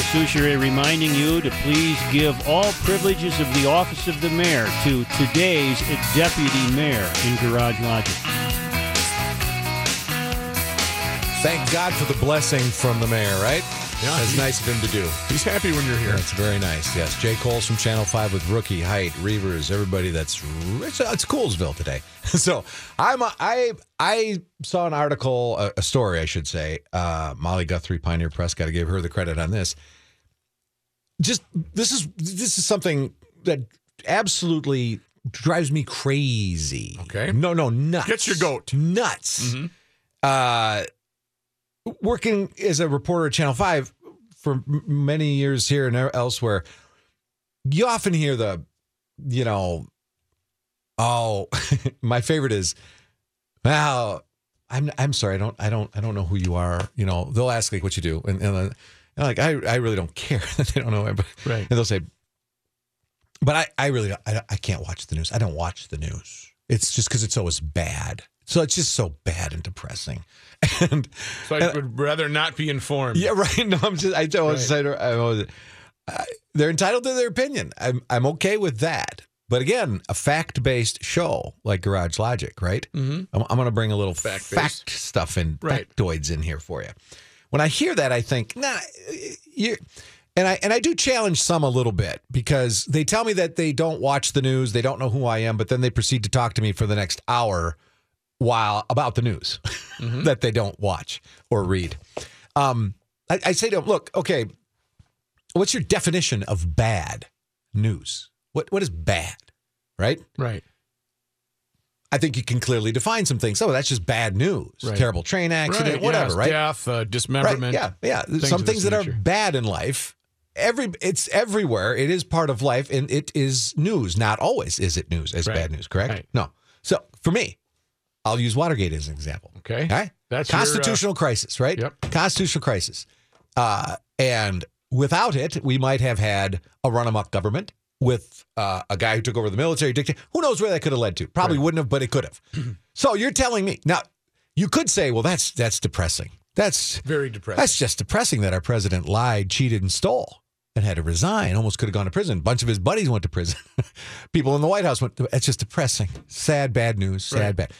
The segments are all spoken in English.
Soucheray reminding you to please give all privileges of the office of the mayor to today's deputy mayor in Garage Logic. Thank God for the blessing from the mayor, right? Yeah, That's he- nice of him to do. He's happy when you're here. That's very nice. Yes, Jay Kolls from Channel Five with Rookie Heidt Reavers. Everybody that's it's, it's Colesville today. so I'm a, I I saw an article, a, a story, I should say. Uh, Molly Guthrie, Pioneer Press, got to give her the credit on this. Just this is this is something that absolutely drives me crazy. Okay. No, no, nuts. Get your goat. Nuts. Mhm. Uh, working as a reporter at Channel 5 for m- many years here and elsewhere, you often hear the, you know, oh, my favorite is, well, I'm I'm sorry, I don't I don't I don't know who you are. You know, they'll ask like what you do, and, and, and like I I really don't care that they don't know, but Right. and they'll say, but I I really I, I can't watch the news. I don't watch the news. It's just because it's always bad. So it's just so bad and depressing. And So I would rather not be informed. yeah, right. No, I'm just. I don't. Right. I always- I- they're entitled to their opinion. I'm. I'm okay with that. But again, a fact based show like Garage Logic, right? Mm-hmm. I'm, I'm going to bring a little Fact-based. fact stuff and Right. factoids in here for you. When I hear that, I think, nah, you. And I and I do challenge some a little bit because they tell me that they don't watch the news, they don't know who I am, but then they proceed to talk to me for the next hour while about the news that they don't watch or read. Um, I, I say to them, look, okay, what's your definition of bad news? What what is bad? Right? Right. I think you can clearly define some things. Oh, that's just bad news. Right. Terrible train accident, right. whatever, yes, right? Death, uh, Right. dismemberment. Yeah, yeah. things some things that are bad in life. Every it's everywhere. It is part of life, and it is news. Not always is it news as Right. bad news. Correct? Right. No. So for me, I'll use Watergate as an example. Okay. Okay. That's your, uh, constitutional crisis, right? Yep. Constitutional crisis. Uh, and without it, we might have had a run amok government with uh, a guy who took over the military dictator. Who knows where that could have led to? Probably Right. wouldn't have, but it could have. so you're telling me now? You could say, well, that's that's depressing. That's Very depressing. that's just depressing that our president lied, cheated, and stole and had to resign. Almost could have gone to prison. A bunch of his buddies went to prison. People in the White House went. To, it's just depressing. Sad, bad news. Sad, Right. bad.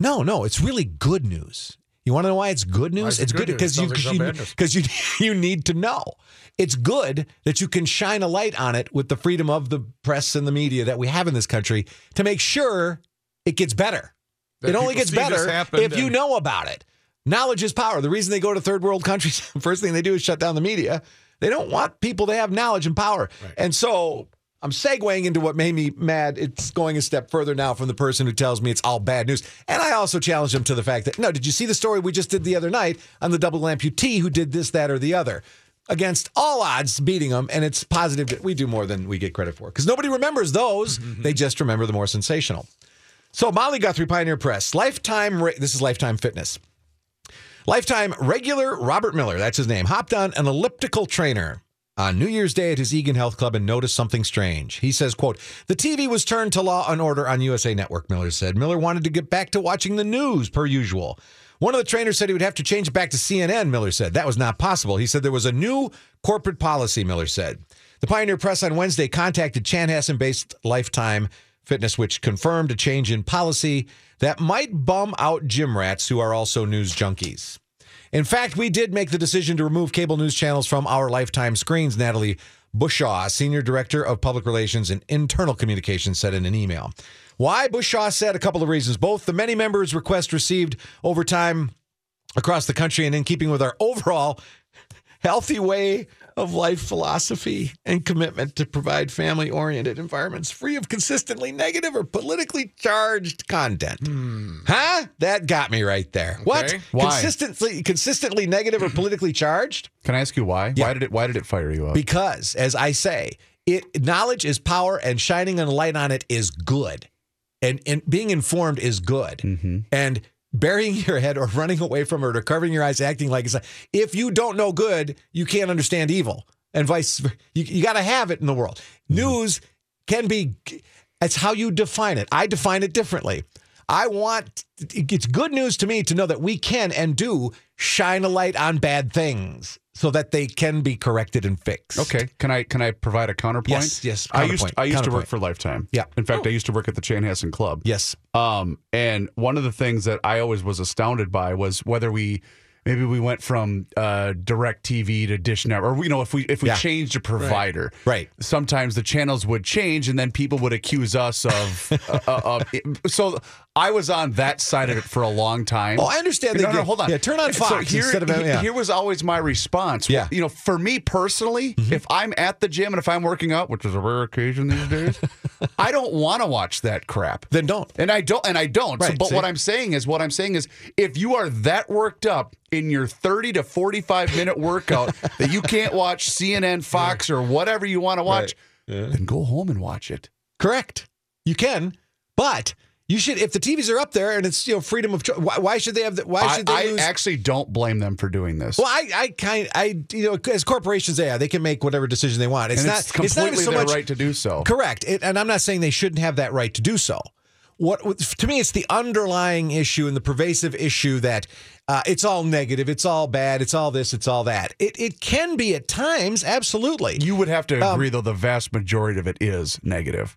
No, no, it's really good news. You want to know why it's good news? It it's good because you Sounds like some because you you need to know. It's good that you can shine a light on it with the freedom of the press and the media that we have in this country to make sure it gets better. That it only gets better if you know about it. Knowledge is power. The reason they go to third world countries, first thing they do is shut down the media. They don't want people to have knowledge and power. Right. And so I'm segueing into what made me mad. It's going a step further now from the person who tells me it's all bad news. And I also challenge them to the fact that, no, did you see the story we just did the other night on the double amputee who did this, that, or the other? Against all odds, beating them, and it's positive that we do more than we get credit for because nobody remembers those. Mm-hmm, mm-hmm. They just remember the more sensational. So, Molly Guthrie, Pioneer Press, lifetime. This is Lifetime Fitness. Lifetime regular Robert Miller, that's his name, hopped on an elliptical trainer on New Year's Day at his Eagan Health Club and noticed something strange. He says, quote, the TV was turned to Law and Order on USA Network, Miller said. Miller wanted to get back to watching the news per usual. One of the trainers said he would have to change it back to CNN, Miller said. That was not possible. He said there was a new corporate policy, Miller said. The Pioneer Press on Wednesday contacted Chanhassen based Lifetime Fitness, which confirmed a change in policy that might bum out gym rats who are also news junkies. In fact, we did make the decision to remove cable news channels from our lifetime screens, Natalie Bushaw, Senior Director of Public Relations and Internal Communications, said in an email. Why? Bushaw said a couple of reasons. Both the many members' requests received over time across the country and in keeping with our overall healthy way of life philosophy and commitment to provide family oriented environments free of consistently negative or politically charged content. Huh? That got me right there. What? Why? Consistently consistently negative or politically charged? Can I ask you why? Yeah. Why did it Why did it fire you up? Because as I say, it knowledge is power and shining a light on it is good. And and being informed is good. Mm-hmm. And burying your head or running away from it or covering your eyes acting like it's like, if you don't know good, you can't understand evil. And vice. You, you got to have it in the world. Mm-hmm. News can be it's how you define it. I define it differently. I want it's good news to me to know that we can and do shine a light on bad things so that they can be corrected and fixed. Okay, can I can I provide a counterpoint? Yes, yes, I used counterpoint, I used to work for Lifetime. Yeah. In fact, I used to work at the Chanhassen Club. Yes. Um, and one of the things that I always was astounded by was whether we maybe we went from uh, direct TV to Dish Network, or you know, if we if we Yeah. changed a provider, Right. Sometimes the channels would change, and then people would accuse us of. uh, uh, of so I was on that side of it for a long time. Oh, I understand No, they no, hold on. yeah, turn on So Fox here, instead of- yeah. here was always my response. Yeah. you know, for me personally, mm-hmm. if I'm at the gym and if I'm working out, which is a rare occasion these days, I don't want to watch that crap. Then don't. And I don't, and I don't. so, but see? what I'm saying is, what I'm saying is, if you are that worked up in your 30 to 45 minute workout that you can't watch CNN, Fox, or whatever you want to watch, then go home and watch it. Correct. You can, but you should if the TVs are up there and it's you know freedom of choice. Why, why should they have the, why I, should they I lose? actually don't blame them for doing this. well, I, I kind, I, you know, as corporations, they. They can make whatever decision they want. It's and not, it's it's not so their much right to do so. Correct. It, and I'm not saying they shouldn't have that right to do so. What to me, it's the underlying issue and the pervasive issue that uh, it's all negative, it's all bad, it's all this, it's all that. It it can be at times, absolutely. You would have to Um, agree, though, the vast majority of it is negative.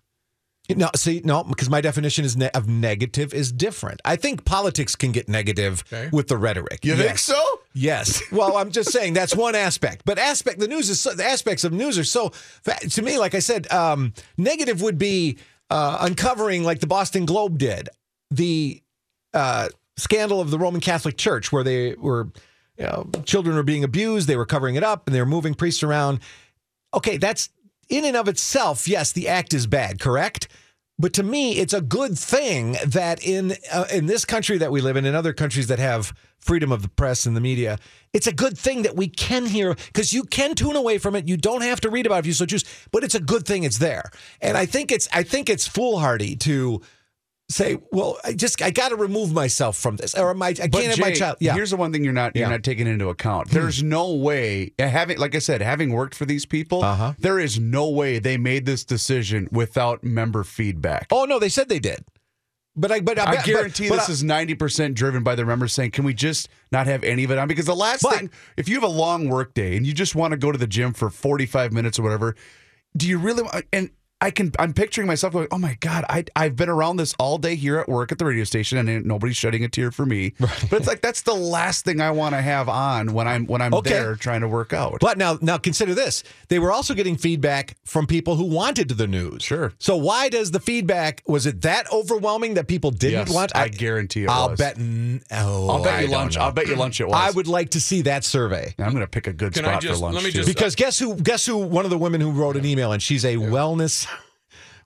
No, see, no, because my definition is ne- of negative is different. I think politics can get negative Okay. with the rhetoric. You think so? Yes. Well, I'm just saying that's one aspect. But aspect the news is so, the aspects of news are so to me. Like I said, um, negative would be uh, uncovering, like the Boston Globe did, the uh, scandal of the Roman Catholic Church, where they were you know, children were being abused. They were covering it up, and they were moving priests around. Okay, that's in and of itself. Yes, the act is bad. Correct. But to me, it's a good thing that in uh, in this country that we live in, in other countries that have freedom of the press and the media, it's a good thing that we can hear because you can tune away from it. You don't have to read about it if you so choose. But it's a good thing it's there, and I think it's I think it's foolhardy to say, well, I just I got to remove myself from this, or my I can't But have my child. Yeah, here's the one thing you're not you're Yeah. not taking into account. There's no way having like I said, having worked for these people, Uh-huh. there is no way they made this decision without member feedback. oh no, they said they did, but I but I bet- guarantee but- this but I- is 90% driven by the members saying, can we just not have any of it on? Because the last But- thing, if you have a long work day and you just want to go to the gym for 45 minutes or whatever, do you really want, and I can, I'm picturing myself going, oh my God, I, I've been around this all day here at work at the radio station and nobody's shedding a tear for me. But it's like, that's the last thing I want to have on when I'm, when I'm Okay. there trying to work out. But now, now consider this: they were also getting feedback from people who wanted the news. Sure. So why does the feedback was it that overwhelming that people didn't Yes, want? I guarantee it I'll was. bet. Oh, I'll bet you don't lunch. I'll bet you lunch it was. I would like to see that survey. I'm going to pick a good Can I spot just- for lunch. let me too. just- uh, Because guess who? Guess who? One of the women who wrote an email, and she's a wellness.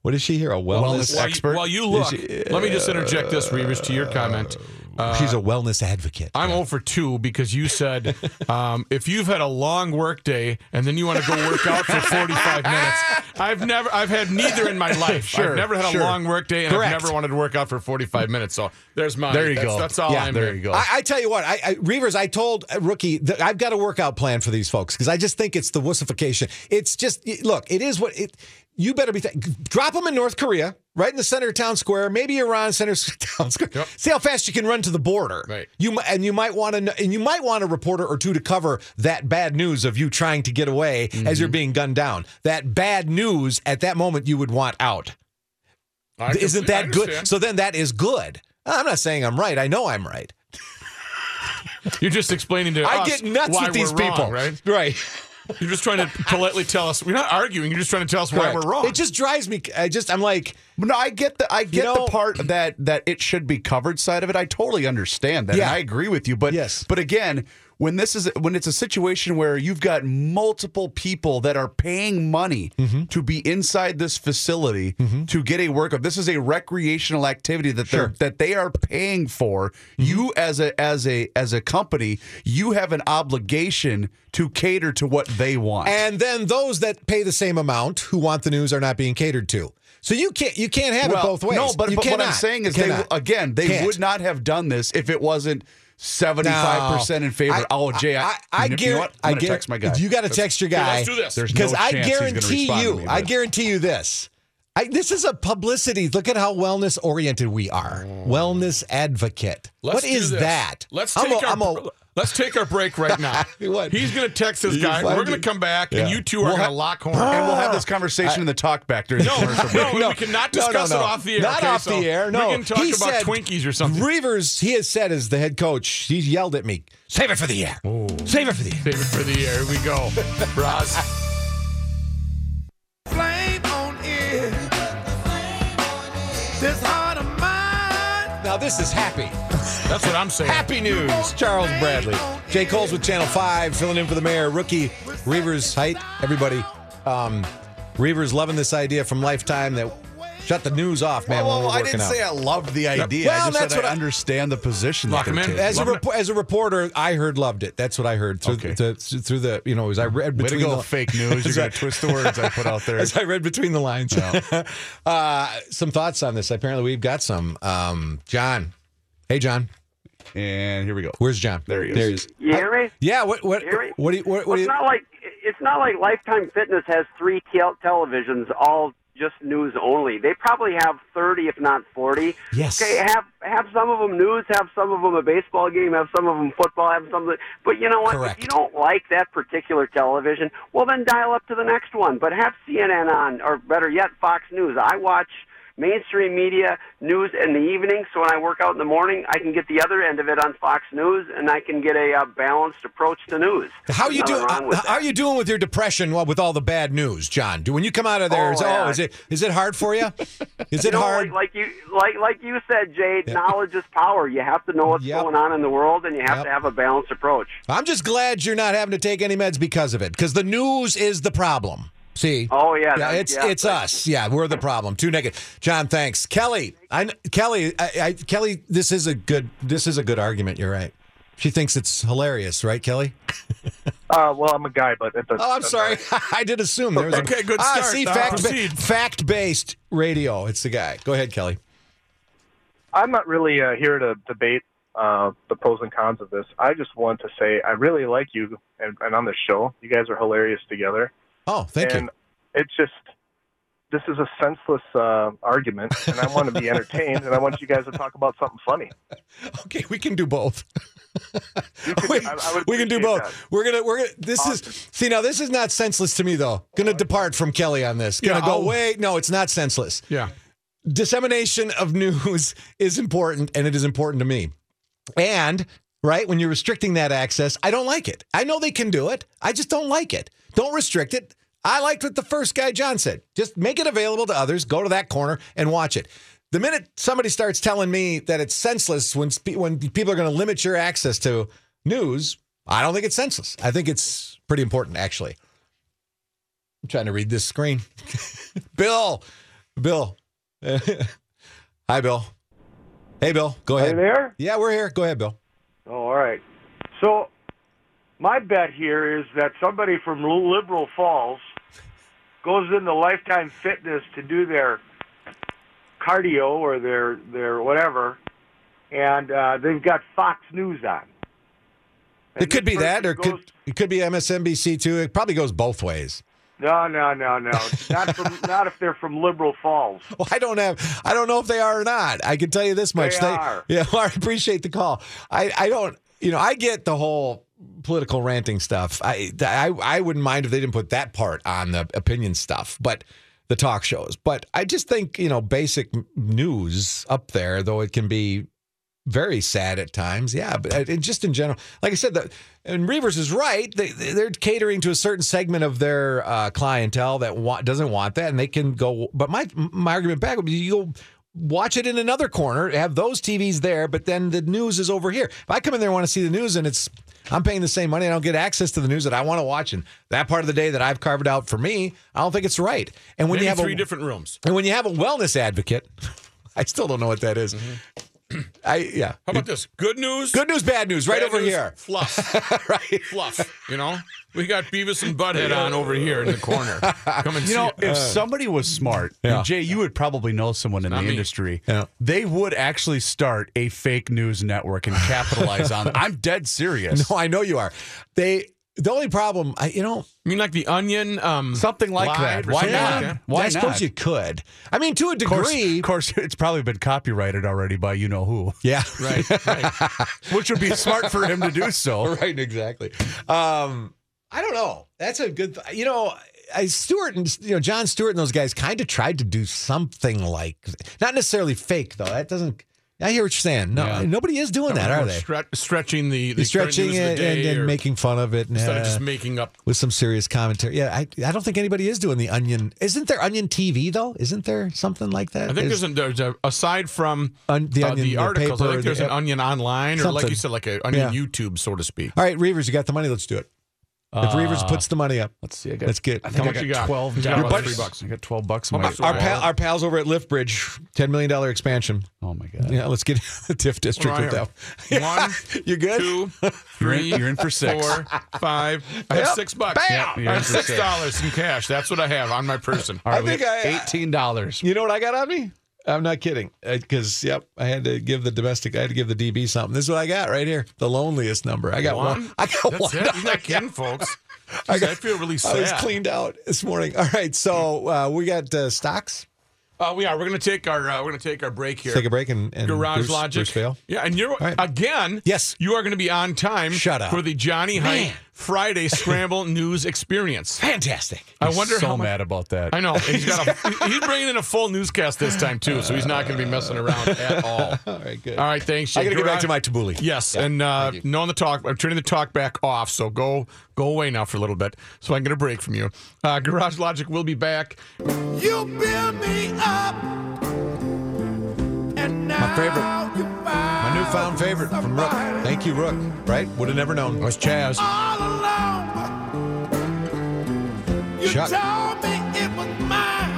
What is she here? A wellness. Wellness While expert? You, while you look, let me just interject this, Reavers, to your comment. Uh, she's a wellness advocate. I'm 0 for 2 because you said um, if you've had a long work day and then you want to go work out for 45 minutes. I've never, I've had neither in my life. Sure, I've never had a long work day and Correct. I've never wanted to work out for 45 minutes. So there's mine. There you that's, go. That's all Yeah, I'm there in. you go. I, I tell you what, I, I Reavers, I told uh, Rookie that I've got a workout plan for these folks because I just think it's the wussification. It's just look, it is what it. You better be th- drop them in North Korea, right in the center of town square, maybe Iran center town square. Yep. See how fast you can run to the border. Right. You and you might want to and you might want a reporter or two to cover that bad news of you trying to get away as Mm-hmm. you're being gunned down. That bad news at that moment you would want out. I Isn't I that good? So then that is good. I'm not saying I'm right. I know I'm right. You're just explaining to I us get nuts with these we're wrong, people. right? Right. You're just trying to politely tell us. We're not arguing. You're just trying to tell us why we're wrong. It just drives me. I just, I'm like, No, I get the I get know- the part that that it should be covered side of it. I totally understand that. Yeah. And I agree with you. But Yes. but again, when this is when it's a situation where you've got multiple people that are paying money Mm-hmm. to be inside this facility to get a workout. This is a recreational activity that Sure. they're that they are paying for. Mm-hmm. You as a as a as a company, you have an obligation to cater to what they want. and then those that pay the same amount who want the news are not being catered to. So you can't, you can't have it both ways. No, but, but what I'm saying is, they again, they Can't. would not have done this if it wasn't 75 percent in favor. I- oh, Jay, I, I, I, you know? I guarantee text my guy. You got to text your guy. let's do this. Because no I chance he's gonna guarantee you. I guarantee you this. I, this is a publicity. Look at how wellness oriented we are. Mm. Wellness advocate. Let's what is this. that? Let's I'm take a- our I'm a- let's take our break right now. What? He's going to text this guy. We're going to come back, Yeah. and you two are We'll going ha- to lock horns. And we'll have this conversation in the talk back during the No, commercial break. no, we cannot No, no, discuss no. it off the air. Not okay? off So the air. No, we can talk He about said- Twinkies or something. Reavers, he has said as the head coach, he's yelled at me. Save it for the air. Save it for the air. Save it for the air. Here we go, Roz. flame on it. This heart of mine. Now this is happy. That's what I'm saying. Happy news. Charles Bradley. Jay Kolls with Channel 5, filling in for the mayor. Rookie Reavers Heidt. Everybody. Um, Reavers loving this idea from Lifetime that shut the news off, man, well, when we're I didn't out. say I loved the idea. Well, I just that's said what I I- understand the position Lock that they're him in. taking. as a, Love repo- as a reporter, I heard loved it. That's what I heard through, Okay. the, through the you know as I read Way to between go, the fake news. You're going to twist the words I put out there. as I read between the lines. uh, some thoughts on this. Apparently, we've got some. Um, John, hey John, And here we go. where's John? There he is. There he is. You hear me? Yeah. What? What? Hear me? What do you? What, what Well, do it's you? not like it's not like Lifetime Fitness has three tel- televisions, all just news only. They probably have thirty, if not forty. Yes. Okay, have have some of them news, have some of them a baseball game, have some of them football, have some of the. But you know what? Correct. If you don't like that particular television, well then dial up to the next one. But have CNN on, or better yet, Fox News. I watch mainstream media news in the evening, so when I work out in the morning, I can get the other end of it on Fox News, and I can get a uh, balanced approach to news. How you Nothing doing? How are you doing with your depression well, with all the bad news, John? Do when you come out of there? Oh, is, oh, is it is it hard for you? Is it You know, hard? like, like you like like you said, Jay. Knowledge is power. You have to know what's Yep. going on in the world, and you have Yep. to have a balanced approach. I'm just glad you're not having to take any meds because of it, because the news is the problem. See? Oh yeah, Yeah, it's yeah. it's us. Yeah, we're the problem. Too negative. John, thanks. Kelly, I Kelly, I, I, Kelly, this is a good this is a good argument. You're right. She thinks it's hilarious, right, Kelly? Uh, well, I'm a guy, but it doesn't. Oh, I'm sorry. I did assume there was a Okay, good Ah, start. see, fact proceed. fact based radio. It's the guy. Go ahead, Kelly. I'm not really uh, here to debate uh, the pros and cons of this. I just want to say I really like you and, and on the show. You guys are hilarious together. Oh, thank and you. it's just this is a senseless uh, argument, and I want to be entertained, and I want you guys to talk about something funny. Okay, we can do both. could- we, I- I we can do both. that. We're gonna we're gonna this is see now this is not senseless to me though. Gonna depart from Kelly on this. Gonna Yeah, go I'll- wait. No, it's not senseless. Yeah. Dissemination of news is important, and it is important to me. And right when you're restricting that access, I don't like it. I know they can do it. I just don't like it. Don't restrict it. I liked what the first guy John said. Just make it available to others. Go to that corner and watch it. The minute somebody starts telling me that it's senseless when spe- when people are going to limit your access to news, I don't think it's senseless. I think it's pretty important, actually. I'm trying to read this screen. Bill, Bill. Hi, Bill. Hey, Bill. Go ahead. Are you there? Yeah, we're here. Go ahead, Bill. Oh, all right. So, my bet here is that somebody from Liberal Falls goes into Lifetime Fitness to do their cardio or their their whatever, and uh, they've got Fox News on. And It could be that, or it could it could be MSNBC too. It probably goes both ways. No, no, no, no. Not from not if they're from Liberal Falls. Well, I don't have. I don't know if they are or not. I can tell you this much. They are. Yeah, well, I appreciate the call. I, I don't. You know, I get the whole political ranting stuff. I, I I wouldn't mind if they didn't put that part on the opinion stuff, but the talk shows. But I just think you know basic news up there, though it can be very sad at times. Yeah, but uh, just in general, like I said, the, and Reavers is right. They they're catering to a certain segment of their uh, clientele that want, doesn't want that, and they can go. But my my argument back would be you go watch it in another corner, have those TVs there, but then the news is over here. If I come in there and want to see the news, and it's I'm paying the same money, I don't get access to the news that I want to watch, and that part of the day that I've carved out for me, I don't think it's right. And when Maybe you have three a different rooms. and when you have a wellness advocate, I still don't know what that is. Mm-hmm. I yeah. How about this? Good news. Good news, bad news, right bad over news, here. Fluff. right. Fluff. You know, we got Beavis and Butthead on over here in the corner. Come and You see know, it. if uh, somebody was smart, Yeah. and Jay, you would probably know someone in the me. industry. Yeah. They would actually start a fake news network and capitalize on it. I'm dead serious. No, I know you are. They The only problem, I you know, I mean, like the Onion, um, Something like that. Why something not? like that. Why I suppose not? you could. I mean, to a Of course, degree. of course, it's probably been copyrighted already by you know who, Yeah. Right, right. which would be smart for him to do so. right, exactly. Um, I don't know. That's a good. You know, I, Stewart and you know Jon Stewart and those guys kind of tried to do something like, not necessarily fake though. That doesn't. I hear what you're saying. No, Yeah. nobody is doing that, are they? Stre- stretching the, the stretching it and, and making fun of it, and, instead of uh, just making up. with some serious commentary. Yeah, I, I don't think anybody is doing the Onion. Isn't there Onion TV though? Isn't there something like that? I think Is- there's, a, there's a, aside from Un- the uh, Onion, the articles, I think there's the- an Onion online, or like you said, like an Onion Yeah. YouTube, so to speak. All right, Reavers, you got the money. Let's do it. If Reavers uh, puts the money up, Let's see. I got, let's get. I think How I much got you got? twelve You got dollars. about three bucks. I got twelve bucks. in my Our, pal, our pals over at Liftbridge, ten million dollar expansion. Oh my god. Yeah, let's get the TIF district What with that. One, you good? Two, You're three, you're in for six. four, five. I have Yep. six bucks. Bam! Yep. You're I in have for six six. dollars in cash. That's what I have on my person. All right, I think I- uh, eighteen dollars. You know what I got on me? I'm not kidding. Because yep, I had to give the domestic. I had to give the DB something. This is what I got right here. The loneliest number. I got one. One? I got That's one. it. You're not kidding, folks. Jeez, I, feel really sad. I was cleaned out this morning. All right, so uh, we got uh, stocks. Uh, we are. We're going to take our. Uh, we're going to take our break here. Take a break and, and Garage Bruce, Logic. Bruce. Yeah, and you're right. again. Yes. you are going to be on time. Shut up. for the Johnny Heidt Man. Friday Scramble News Experience. Fantastic. I wonder so how much. mad about that. I know and he's got a. he's bringing in a full newscast this time too, so he's not going to be messing around at all. All right, good. All right, thanks. I Jake. got to get back to my tabbouleh. Yes, and uh, knowing the talk, I'm turning the talk back off. So go go away now for a little bit, so I can get a break from you. Uh, Garage Logic will be back. You build me up. And now my favorite. You My newfound favorite from Rook. Thank you, Rook. Right? Would have never known. That's Chaz. all alone. You Chuck. told me it was mine.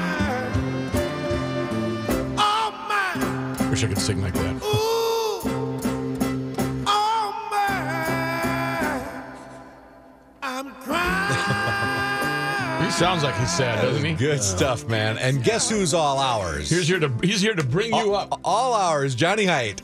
All mine. Wish I could sing like that. Ooh. All mine. I'm crying. He sounds like he's sad, doesn't he? Good stuff, man. And guess who's all ours? He's here to he's here to bring you up. all ours, Johnny Heidt.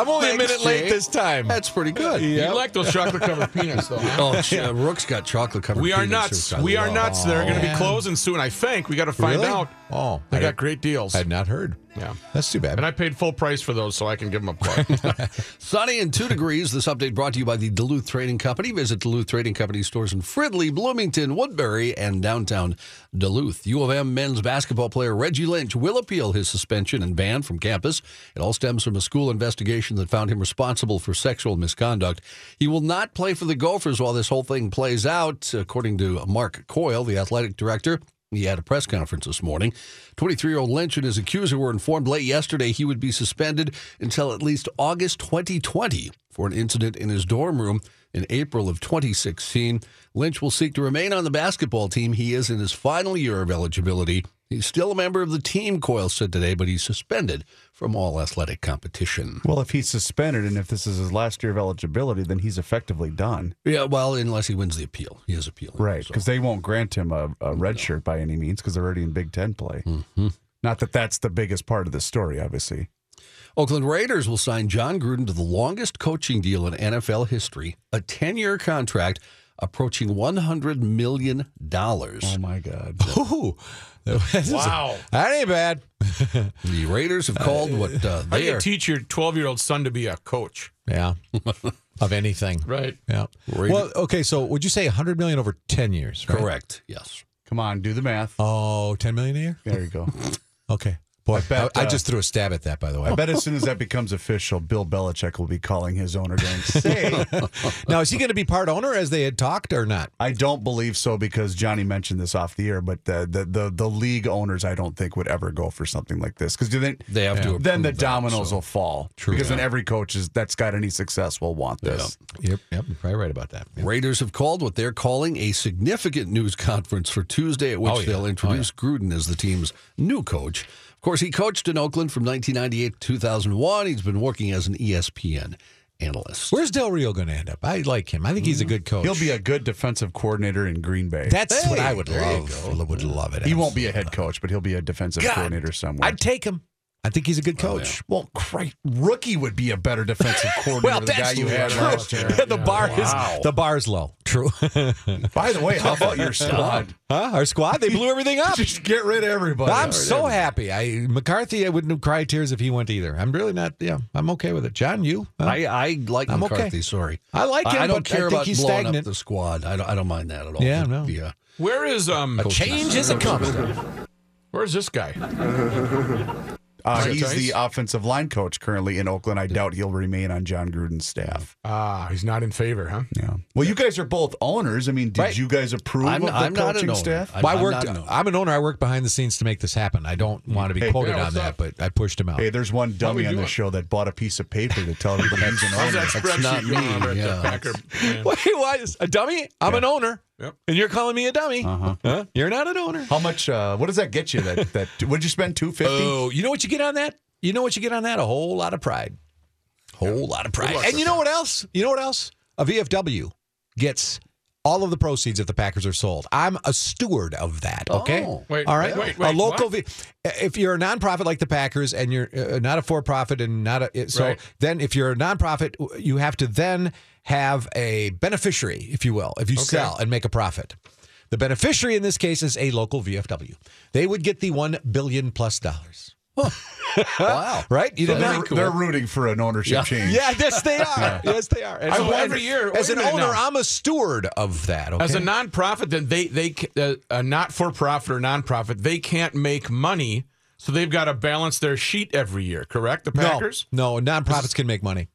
I'm only a minute late Jay. this time. That's pretty good. Yeah. You like those chocolate covered peanuts, though. Huh? Oh, ch- uh, Rook's got chocolate covered. We are peanuts, nuts. We are love. nuts. They're going to be closing soon. I think we got to find Really? out. Oh, They I got great deals. I had not heard. Yeah. That's too bad. And I paid full price for those, so I can give them a plug. Sunny and two degrees. This update brought to you by the Duluth Trading Company. Visit Duluth Trading Company stores in Fridley, Bloomington, Woodbury, and downtown Duluth. U of M men's basketball player Reggie Lynch will appeal his suspension and ban from campus. It all stems from a school investigation that found him responsible for sexual misconduct. He will not play for the Gophers while this whole thing plays out, according to Mark Coyle, the athletic director. He had a press conference this morning. 23 year old Lynch and his accuser were informed late yesterday he would be suspended until at least August 2020 for an incident in his dorm room in April of 2016. Lynch will seek to remain on the basketball team. He is in his final year of eligibility. He's still a member of the team, Coyle said today, but he's suspended from all athletic competition. Well, if he's suspended and if this is his last year of eligibility, then he's effectively done. Yeah, well, unless he wins the appeal. He is appealing. Right. so. Because they won't grant him a, a red shirt by any means because they're already in Big Ten play. Mm-hmm. Not that that's the biggest part of the story, obviously. Oakland Raiders will sign Jon Gruden to the longest coaching deal in NFL history, a 10 year contract approaching $100 million. Oh, my God. Ooh. This is- Wow. that ain't bad. The Raiders have called what uh, How do they you are. teach your 12 year old son to be a coach? Yeah. of anything. Right. Yeah. Raider- Well, okay, so would you say 100 million over 10 years? right? Correct. Yes. Come on, do the math. Oh, 10 million a year? There you go. Okay. Boy, I, bet, I uh, just threw a stab at that, by the way. I bet as soon as that becomes official, Bill Belichick will be calling his owner going, say, now, is he going to be part owner as they had talked or not? I don't believe so because Johnny mentioned this off the air, but the the the, the league owners I don't think would ever go for something like this because then They have to then the approve that, dominoes so- will fall. True. because then every coach is that's got any success will want this. Yep, yep, you're probably right about that. Yep. Raiders have called what they're calling a significant news conference for Tuesday, at which Oh, yeah. they'll Oh, introduce Gruden as the team's new coach. Of course, he coached in Oakland from 1998 to 2001. He's been working as an ESPN analyst. Where's Del Rio going to end up? I like him. I think he's a mm. good coach. He'll be a good defensive coordinator in Green Bay. That's what I would love. Would love it. he won't be a head coach, but he'll be a defensive God, coordinator somewhere. I'd take him. I think he's a good coach. Well, Christ, rookie would be a better defensive coordinator than the guy you had last year. the bar is the bar is low. True. By the way, how about your squad? huh? Our squad, they blew everything up. Just get rid of everybody. I'm so happy. I McCarthy, I wouldn't cry tears if he went either. I'm really not. Yeah, I'm okay with it. John, you? Huh? I, I like I'm okay. McCarthy. Sorry, I like him, I don't but I care think about he's blowing stagnant. up the squad. I don't, I don't mind that at all. Yeah, The- no. the, uh, Where is um? A Change is a coming. Where's this guy? Uh, he's Tice? the offensive line coach currently in Oakland. I doubt he'll remain on Jon Gruden's staff. Ah, he's not in favor, huh? Yeah. Well, you guys are both owners. I mean, did Right. you guys approve I'm, of the I'm not coaching an staff? I'm, Well, I I'm worked. not an owner. I'm an owner. I work behind the scenes to make this happen. I don't want to be Hey, quoted yeah, on what's that, up? but I pushed him out. Hey, there's one dummy on the show that bought a piece of paper to tell everybody he's an owner. that spreadsheet not me, over at yeah. the Packer? man? Wait, what? Is a dummy? I'm an owner, Yep. and you're calling me a dummy. Uh-huh. Huh? You're not an owner. How much? Uh, what does that get you? That that would you spend two fifty? Oh, you know what you get on that? You know what you get on that? A whole lot of pride. Whole lot of pride. And you know what else? You know what else? A VFW gets all of the proceeds if the Packers are sold. I'm a steward of that. Okay. Oh. Wait, all right. wait, wait, a local. V- if you're a nonprofit like the Packers and you're uh, not a for-profit and not a so Right. then if you're a nonprofit, you have to then have a beneficiary, if you will, if you sell and make a profit. The beneficiary in this case is a local VFW. They would get the one billion plus dollars. wow. Right? You they're, know? they're rooting for an ownership change. Yeah, yes, they are. Yes, they are. And So so every year- as an owner, now. I'm a steward of that. Okay? As a nonprofit, then they they uh, a not for profit or nonprofit, they can't make money, so they've got to balance their sheet every year. Correct? The Packers? no, no, nonprofits can make money.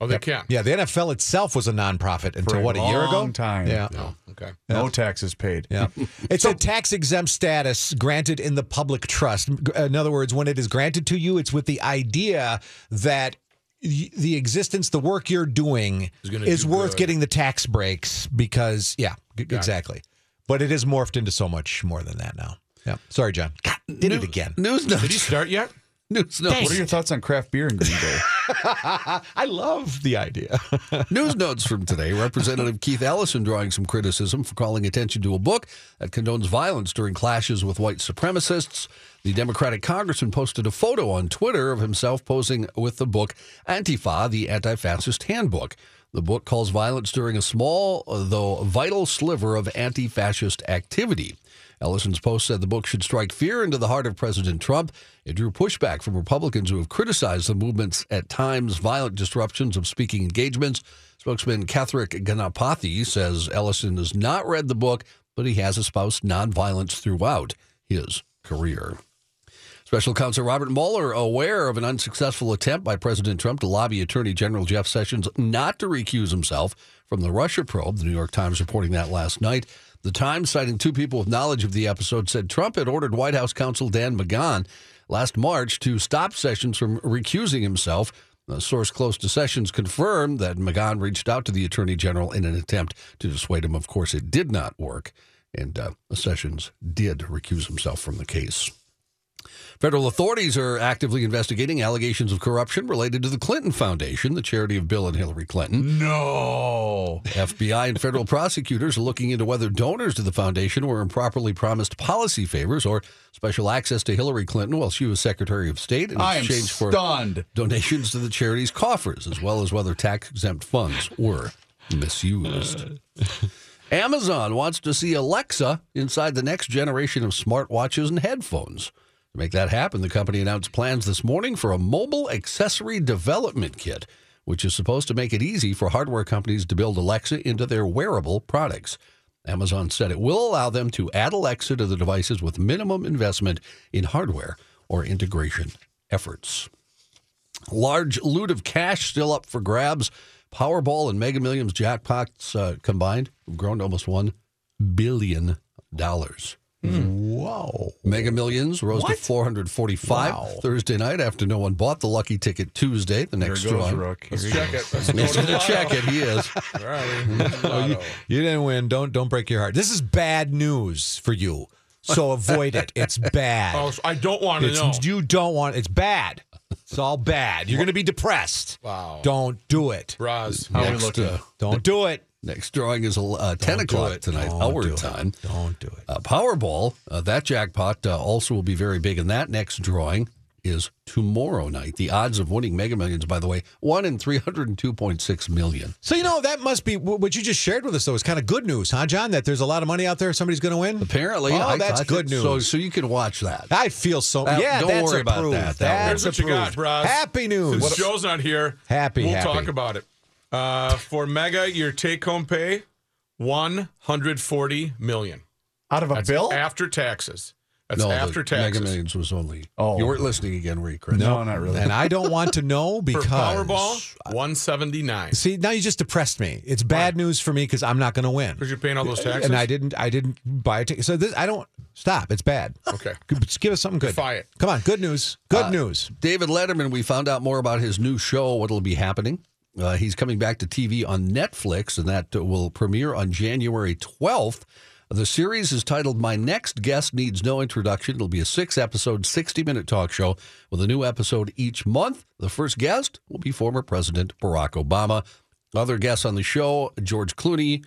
Oh, they can. Yeah, the NFL itself was a nonprofit until a what a year ago. long time. Yeah. Oh, okay. No taxes paid. Yeah. It's a tax exempt status granted in the public trust. In other words, when it is granted to you, it's with the idea that the existence, the work you're doing Is is do worth good. getting the tax breaks because, yeah, g- exactly. But it is morphed into so much more than that now. Yeah. Sorry, John. God, did it again. News Did he start yet? News notes. What are your thoughts on craft beer in Green Bay? I love the idea. News notes from today. Representative Keith Ellison drawing some criticism for calling attention to a book that condones violence during clashes with white supremacists. The Democratic congressman posted a photo on Twitter of himself posing with the book Antifa, the Anti Fascist Handbook. The book calls violence during a small, though vital sliver of anti fascist activity. Ellison's post said the book should strike fear into the heart of President Trump. It drew pushback from Republicans who have criticized the movement's at times violent disruptions of speaking engagements. Spokesman Karthik Ganapathy says Ellison has not read the book, but he has espoused nonviolence throughout his career. Special counsel Robert Mueller, aware of an unsuccessful attempt by President Trump to lobby Attorney General Jeff Sessions not to recuse himself from the Russia probe, the New York Times reporting that last night. The Times, citing two people with knowledge of the episode, said Trump had ordered White House counsel Dan McGahn last March to stop Sessions from recusing himself. A source close to Sessions confirmed that McGahn reached out to the Attorney General in an attempt to dissuade him. Of course, it did not work, and uh, Sessions did recuse himself from the case. Federal authorities are actively investigating allegations of corruption related to the Clinton Foundation, the charity of Bill and Hillary Clinton. No. FBI and federal prosecutors are looking into whether donors to the foundation were improperly promised policy favors or special access to Hillary Clinton while she was Secretary of State in I exchange for donations to the charity's coffers, as well as whether tax exempt funds were misused. Amazon wants to see Alexa inside the next generation of smartwatches and headphones. To make that happen, the company announced plans this morning for a mobile accessory development kit, which is supposed to make it easy for hardware companies to build Alexa into their wearable products. Amazon said it will allow them to add Alexa to the devices with minimum investment in hardware or integration efforts. Large loot of cash still up for grabs. Powerball and Mega Millions jackpots uh, combined have grown to almost one billion dollars. Whoa. Mega Millions rose to 445 Wow. Thursday night after no one bought the lucky ticket Tuesday. The There next goes drawing. Rook. Here Let's check goes. it. Let's He's going to check it. He is. Where are? Oh, you, you didn't win. Don't don't break your heart. This is bad news for you. So avoid it. It's bad. Oh, so I don't want to know. You don't want. It's bad. It's all bad. You're going to be depressed. Wow. Don't do it. Braz. How are we looking? uh, Don't do it. Next drawing is uh, 10 o'clock it. tonight, Don't our do it. time. Don't do it. Uh, Powerball, uh, that jackpot uh, also will be very big And that next drawing is tomorrow night. The odds of winning Mega Millions, by the way, one in three hundred and two point six million. So you know that must be what you just shared with us. Though is kind of good news, huh, John? That there's a lot of money out there. Somebody's going to win. Apparently, oh, I- that's I good think- news. So, so you can watch that. I feel so. That- yeah, don't that's worry about that. That That's Here's what you got, approved. bros. Happy news. Since Joe's not here, Happy, we'll happy. talk about it. Uh, for Mega, your take-home pay one hundred forty million. Out of a That's bill? after taxes. That's no, after the Mega. Millions was only. Oh. you weren't listening again, were you, Chris? No, not really. and I don't want to know For because Powerball, one seventy nine. See, now you just depressed me. It's bad news for me because I'm not going to win. Because you're paying all those taxes. And I didn't. I didn't buy a ticket. So this, I don't stop. It's bad. Okay. Just give us something good. Defy it. Come on, good news. Good Uh, news. David Letterman, we found out more about his new show, what'll be happening. Uh, he's coming back to TV on Netflix, and that uh, will premiere on January 12th. The series is titled My Next Guest Needs No Introduction. It'll be a six episode, 60 minute talk show with a new episode each month. The first guest will be former President Barack Obama. Other guests on the show George Clooney,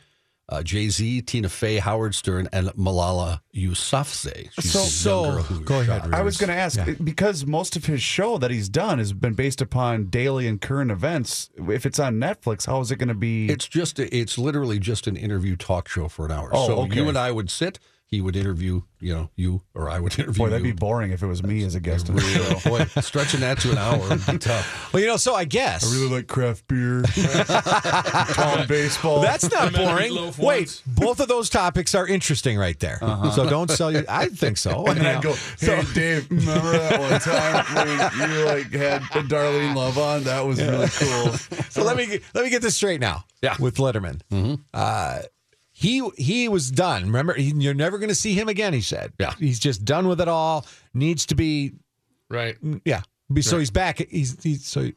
uh, Jay Z, Tina Fey, Howard Stern, and Malala Yousafzai. She's So- the so, girl who go was ahead, shot. I was going to ask Yeah. because most of his show that he's done has been based upon daily and current events. If it's on Netflix, how is it going to be? It's just a, it's literally just an interview talk show for an hour. Oh, so okay. you and I would sit, he would interview, you know, you or I would interview Boy, that'd be boring if it was me as a guest on the. Boy, stretching that to an hour would be tough. Well, you know, so I guess I really like craft beer, Tom baseball. that's not And then boring. Wait, once. both of those topics are interesting right there. So don't sell you. I think so. And I'd go, hey, Dave, remember that one time when you like had Darlene Love on? That was really cool. so let me let me get this straight now. Yeah. with Letterman, uh, he he was done. Remember, he, you're never going to see him again. He said, Yeah. he's just done with it all. Needs to be, right. yeah. Be, So he's back. He's, he's so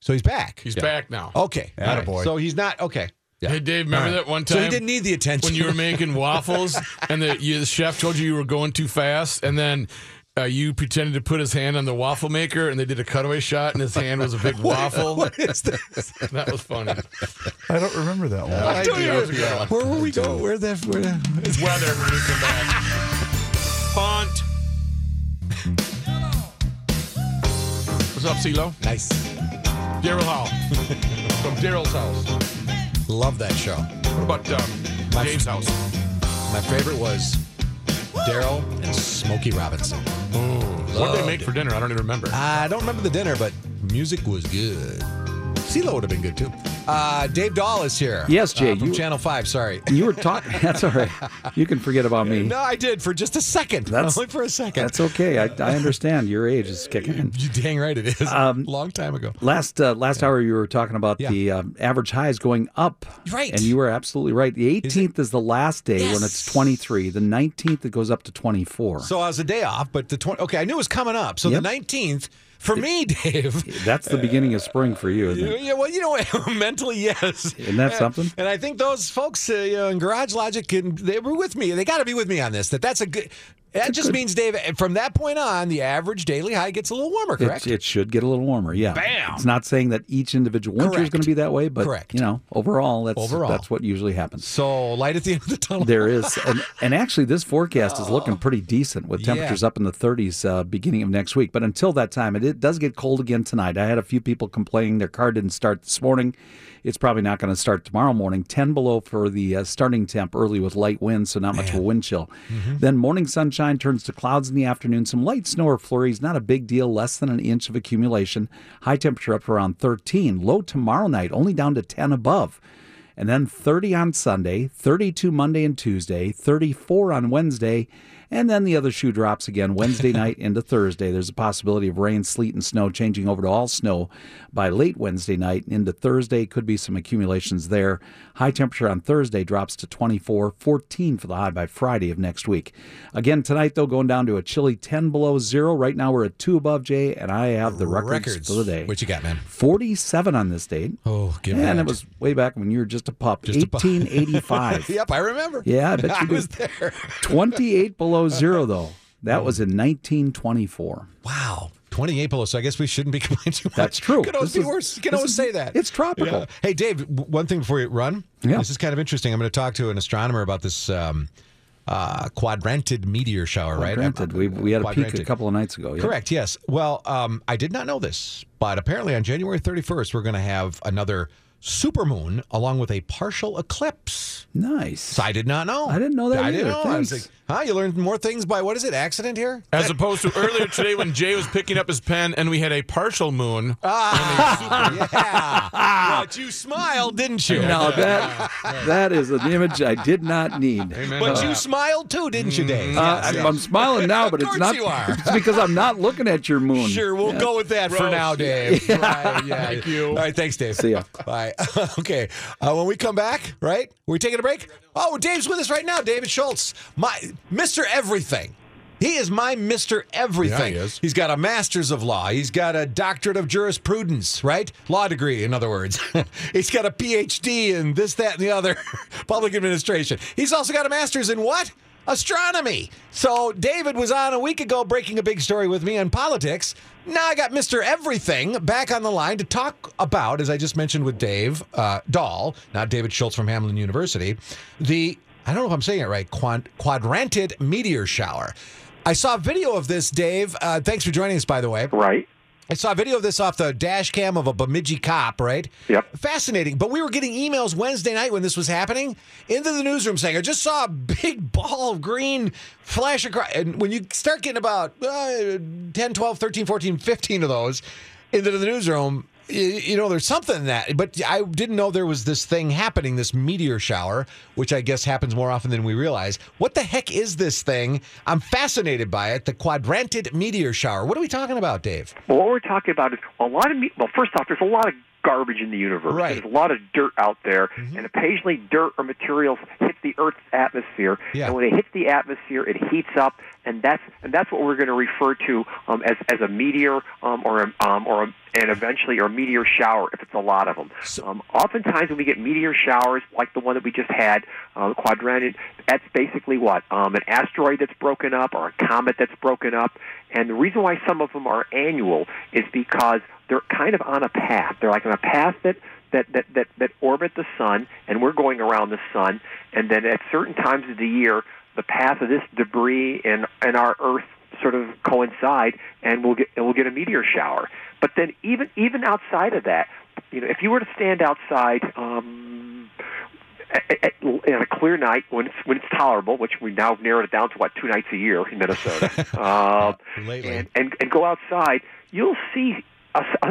so he's back. He's back now. Okay, right. Attaboy. So he's not okay. Hey Dave, remember that one time? So he didn't need the attention when you were making waffles and the, you, the chef told you you were going too fast, and then uh, you pretended to put his hand on the waffle maker, and they did a cutaway shot, and his hand was a big waffle. What is this? That was funny. I don't remember that one. I do. don't That was a even- good one. Where were we going? Where that? Where that? Weather when we come back. Punt. What's up, CeeLo? Nice. Daryl Hall. From Daryl's house. Love that show. What about um, My- Dave's house? My favorite was Daryl and Smokey Robinson. What did they make for dinner? I don't even remember. I don't remember the dinner, but music was good. CeeLo would have been good too. Uh, Dave Dahl is here. Yes, Jay, uh, from you- Channel Five. Sorry. You were talking. That's all right. You can forget about me. No, I did for just a second. That's- Only for a second. That's okay. I, I understand. Your age is kicking in. You dang right it is. Um, Long time ago. Last uh, last hour, you were talking about Yeah. the um, average highs going up. Right. And you were absolutely right. The 18th is, the last day when it's 23. The 19th, it goes up to 24. So I was a day off, but the twenty. Okay, I knew it was coming up. So Yep. the nineteenth for me, Dave. That's the beginning of spring for you, isn't it? Yeah, well, you know? Mentally, yes. Isn't that something? And I think those folks uh, you know, in Garage Logic, can, they were with me. They got to be with me on this. That that's a good. That just means, Dave, from that point on, the average daily high gets a little warmer. Correct. It, it should get a little warmer, yeah. Bam! It's not saying that each individual winter is going to be that way, but Correct. you know, overall, that's Overall. that's what usually happens. so light at the end of the tunnel. There is, and, and actually, this forecast is looking pretty decent with Yeah. temperatures up in the 30s uh, beginning of next week. But until that time, it, it does get cold again tonight. I had a few people complaining their car didn't start this morning. It's probably not going to start tomorrow morning. 10 below for the uh, starting temp early with light winds, so not much of a wind chill. Then morning sunshine turns to clouds in the afternoon. Some light snow or flurries, not a big deal, less than an inch of accumulation. High temperature up around 13. Low tomorrow night, only down to 10 above and then 30 on Sunday, 32 Monday and Tuesday, 34 on Wednesday, and then the other shoe drops again Wednesday night into Thursday. There's a possibility of rain, sleet, and snow changing over to all snow by late Wednesday night into Thursday. Could be some accumulations there. High temperature on Thursday drops to 24, 14 for the high by Friday of next week. Again, tonight, though, going down to a chilly 10 below zero. Right now, we're at two above, Jay, and I have the records, records for the day. What you got, man? 47 on this date. Oh, give me And that. it was way back when you were just a pup. Just a pup. 1885. Yep, I remember. Yeah, I bet you I was there. 28 below zero, though. That was in 1924. Wow. 28 below, so I guess we shouldn't be complaining too much. That's true. Could always This be is- worse. You can always is- say that. it's tropical. Yeah. Hey, Dave, one thing before you run. Yeah. This is kind of interesting. I'm going to talk to an astronomer about this um, uh, quadrantid meteor shower, right? Granted, we we had a peek a couple of nights ago. Yeah. Correct. Yes. Well, um, I did not know this, but apparently on January 31st, we're going to have another supermoon along with a partial eclipse. Nice. So I did not know. I didn't know that I didn't either. know. I was like, huh? You learned more things by what is it? Accident here? As opposed to earlier today when Jay was picking up his pen and we had a partial moon. Ah, yeah. but you smiled, didn't you? Now that that is an image I did not need. But you smiled too, didn't you, Dave? Uh, Yes, I'm, yes. I'm smiling now, but Of it's not. you are. It's because I'm not looking at your moon. Sure, we'll Yeah. go with that for now, Dave. Right, yeah. Thank you. All right, thanks, Dave. See ya. Bye. okay, uh, when we come back, right? We're taking a break. Oh, Dave's with us right now. David Schultz, my Mister Everything. He is my Mister Everything. Yeah, he is. He's got a master's of law. He's got a doctorate of jurisprudence, right? Law degree, in other words. He's got a PhD in this, that, and the other, public administration. He's also got a master's in what? Astronomy. So David was on a week ago breaking a big story with me on politics. Now I got Mr. Everything back on the line to talk about, as I just mentioned with Dave uh, Dahl, not David Schultz from Hamline University, the, I don't know if I'm saying it right, quad, quadrantid meteor shower. I saw a video of this, Dave. Uh, thanks for joining us, by the way. Right. I saw a video of this off the dash cam of a Bemidji cop, right? Yep. Fascinating. But we were getting emails Wednesday night when this was happening into the newsroom saying, I just saw a big ball of green flash across. And when you start getting about uh, 10, 12, 13, 14, 15 of those into the newsroom, you, know, there's something in that. But I didn't know there was this thing happening, this meteor shower, which I guess happens more often than we realize. What the heck is this thing? I'm fascinated by it. The quadrantid meteor shower. What are we talking about, Dave? Well, what we're talking about is a lot of me- well. First off, there's a lot of garbage in the universe. Right. Mm-hmm. There's a lot of dirt out there, and occasionally dirt or materials hit the Earth's atmosphere. Yeah. And when it hits the atmosphere, it heats up, and that's and that's what we're going to refer to um, as as a meteor um, or a, um, or a, and eventually or a meteor shower if it's a lot of them. um, oftentimes, when we get meteor showers like the one that we just had, uh, quadrantid, that's basically what um, an asteroid that's broken up or a comet that's broken up. And the reason why some of them are annual is because they're kind of on a path. They're like on a path that that, that, that, that orbit the sun, and we're going around the sun. And then at certain times of the year, the path of this debris and, and our Earth sort of coincide, and we'll get and we'll get a meteor shower. But then even even outside of that, you know, if you were to stand outside. Um, at, at, at a clear night when it's when it's tolerable, which we now narrowed it down to what two nights a year in Minnesota, uh, and, and and go outside, you'll see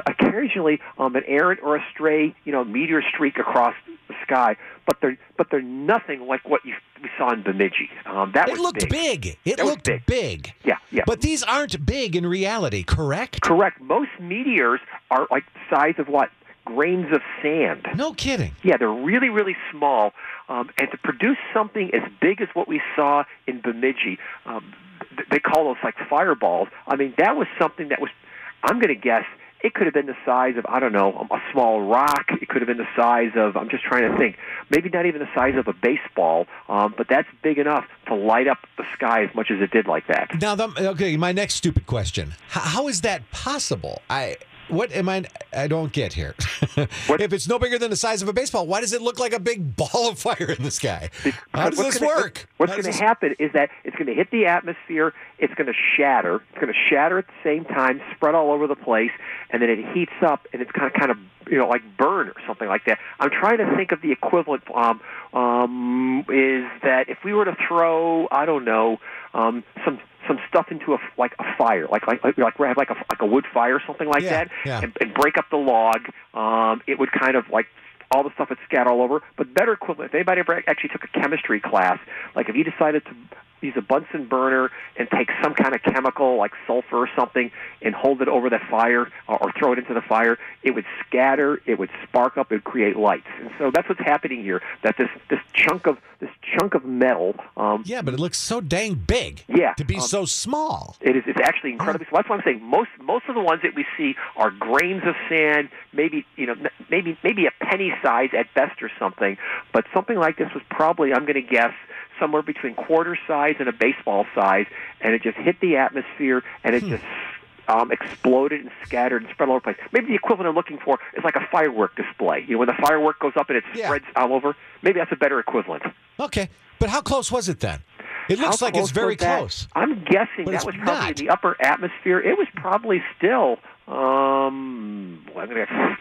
occasionally um, an errant or a stray, you know, meteor streak across the sky, but they're but they're nothing like what you we saw in Bemidji. Um, that It was looked big. big. It That looked big. big. Yeah, yeah. But these aren't big in reality, correct? Correct. Most meteors are like the size of what grains of sand. No kidding. Yeah, they're really, really small. Um, and to produce something as big as what we saw in Bemidji, um, they call those like fireballs. I mean, that was something that was, I'm going to guess, it could have been the size of, I don't know, a small rock. It could have been the size of, I'm just trying to think, maybe not even the size of a baseball, um, but that's big enough to light up the sky as much as it did like that. Now, the, okay, my next stupid question: H- How is that possible? I what am I? I don't get here. if it's no bigger than the size of a baseball, why does it look like a big ball of fire in the sky? How does this gonna- work? What's going to this- happen is that it's going to hit the atmosphere. It's going to shatter. It's going to shatter at the same time, spread all over the place, and then it heats up, and it's kind of kind of you know like burn or something like that. I'm trying to think of the equivalent. Um, um, is that if we were to throw I don't know um, some some stuff into a like a fire, like like like have like a like a wood fire or something like Yeah, that, yeah. and, and break up the log, um, it would kind of like all the stuff would scatter all over. But better equivalent, if anybody ever actually took a chemistry class, like if you decided to use a Bunsen burner and take some kind of chemical like sulfur or something and hold it over the fire or, or throw it into the fire, it would scatter, it would spark up, it would create lights. And so that's what's happening here. That this this chunk of this chunk of metal. Um, Yeah, but it looks so dang big. Yeah, To be um, so small. it is. It's actually incredibly. So that's why I'm saying most most of the ones that we see are grains of sand, maybe you know, maybe maybe a penny size at best or something. But something like this was probably, I'm going to guess, somewhere between quarter size and a baseball size, and it just hit the atmosphere and it just. Um, exploded and scattered and spread all over the place. Maybe the equivalent I'm looking for is like a firework display. You know, when the firework goes up and it Yeah. spreads all over. Maybe that's a better equivalent. Okay, but how close was it then? It looks How like it's very close. I'm guessing But that was probably not. in the upper atmosphere. It was probably still um well, I'm gonna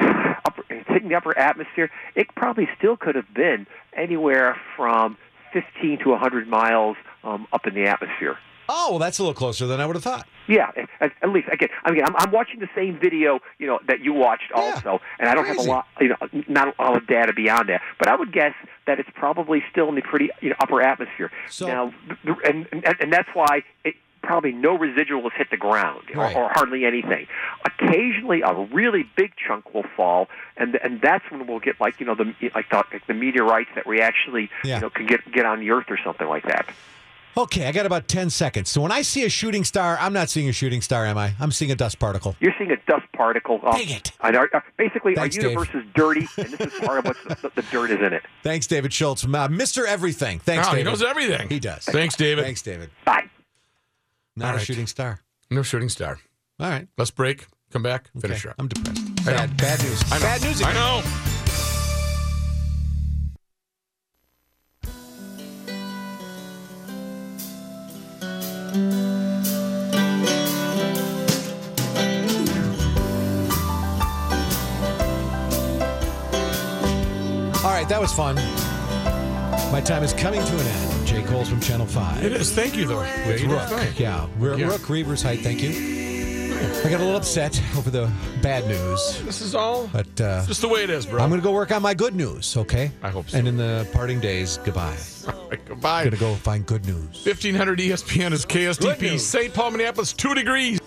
upper, it's hitting the upper atmosphere. It probably still could have been anywhere from 15 to 100 miles um, up in the atmosphere. Oh, well, that's a little closer than I would have thought. Yeah, at, at least again, I mean, I'm, I'm watching the same video, you know, that you watched also, and I don't have a lot, you know, not a lot of data beyond that. But I would guess that it's probably still in the pretty you know, upper atmosphere. So- now, and, and and that's why it probably no residual has hit the ground, or, Right. or hardly anything. Occasionally, a really big chunk will fall, and and that's when we'll get like you know the like the, like the meteorites that we actually Yeah. you know can get get on the Earth or something like that. Okay, I got about 10 seconds. So when I see a shooting star, I'm not seeing a shooting star, am I? I'm seeing a dust particle. You're seeing a dust particle. Uh, Dang it. and our- uh, basically, Thanks, our Dave. universe is dirty, and this is part of what the, the dirt is in it. Thanks, David Schultz, uh, Mr. Everything. Thanks, Wow, he knows everything. He does. Thanks, David. Thanks, David. Bye. Not All a shooting star. No shooting star. All right. Let's break. Come back. Finish Okay. up. I'm depressed. Bad, bad news. I know. Bad news. I know. All right, that was fun. My time is coming to an end. Jay Kolls from Channel 5. It is. Thank you, though. You Rook. Yeah. Ro- Yeah. Rook Reavers Heidt, thank you. I got a little upset over the bad news, This is all but uh, just the way it is, bro. I'm going to go work on my good news, okay? I hope so. And in the parting days, goodbye. Goodbye. I'm going to go find good news. 1500 ESPN is KSTP. St. Paul, Minneapolis, two degrees.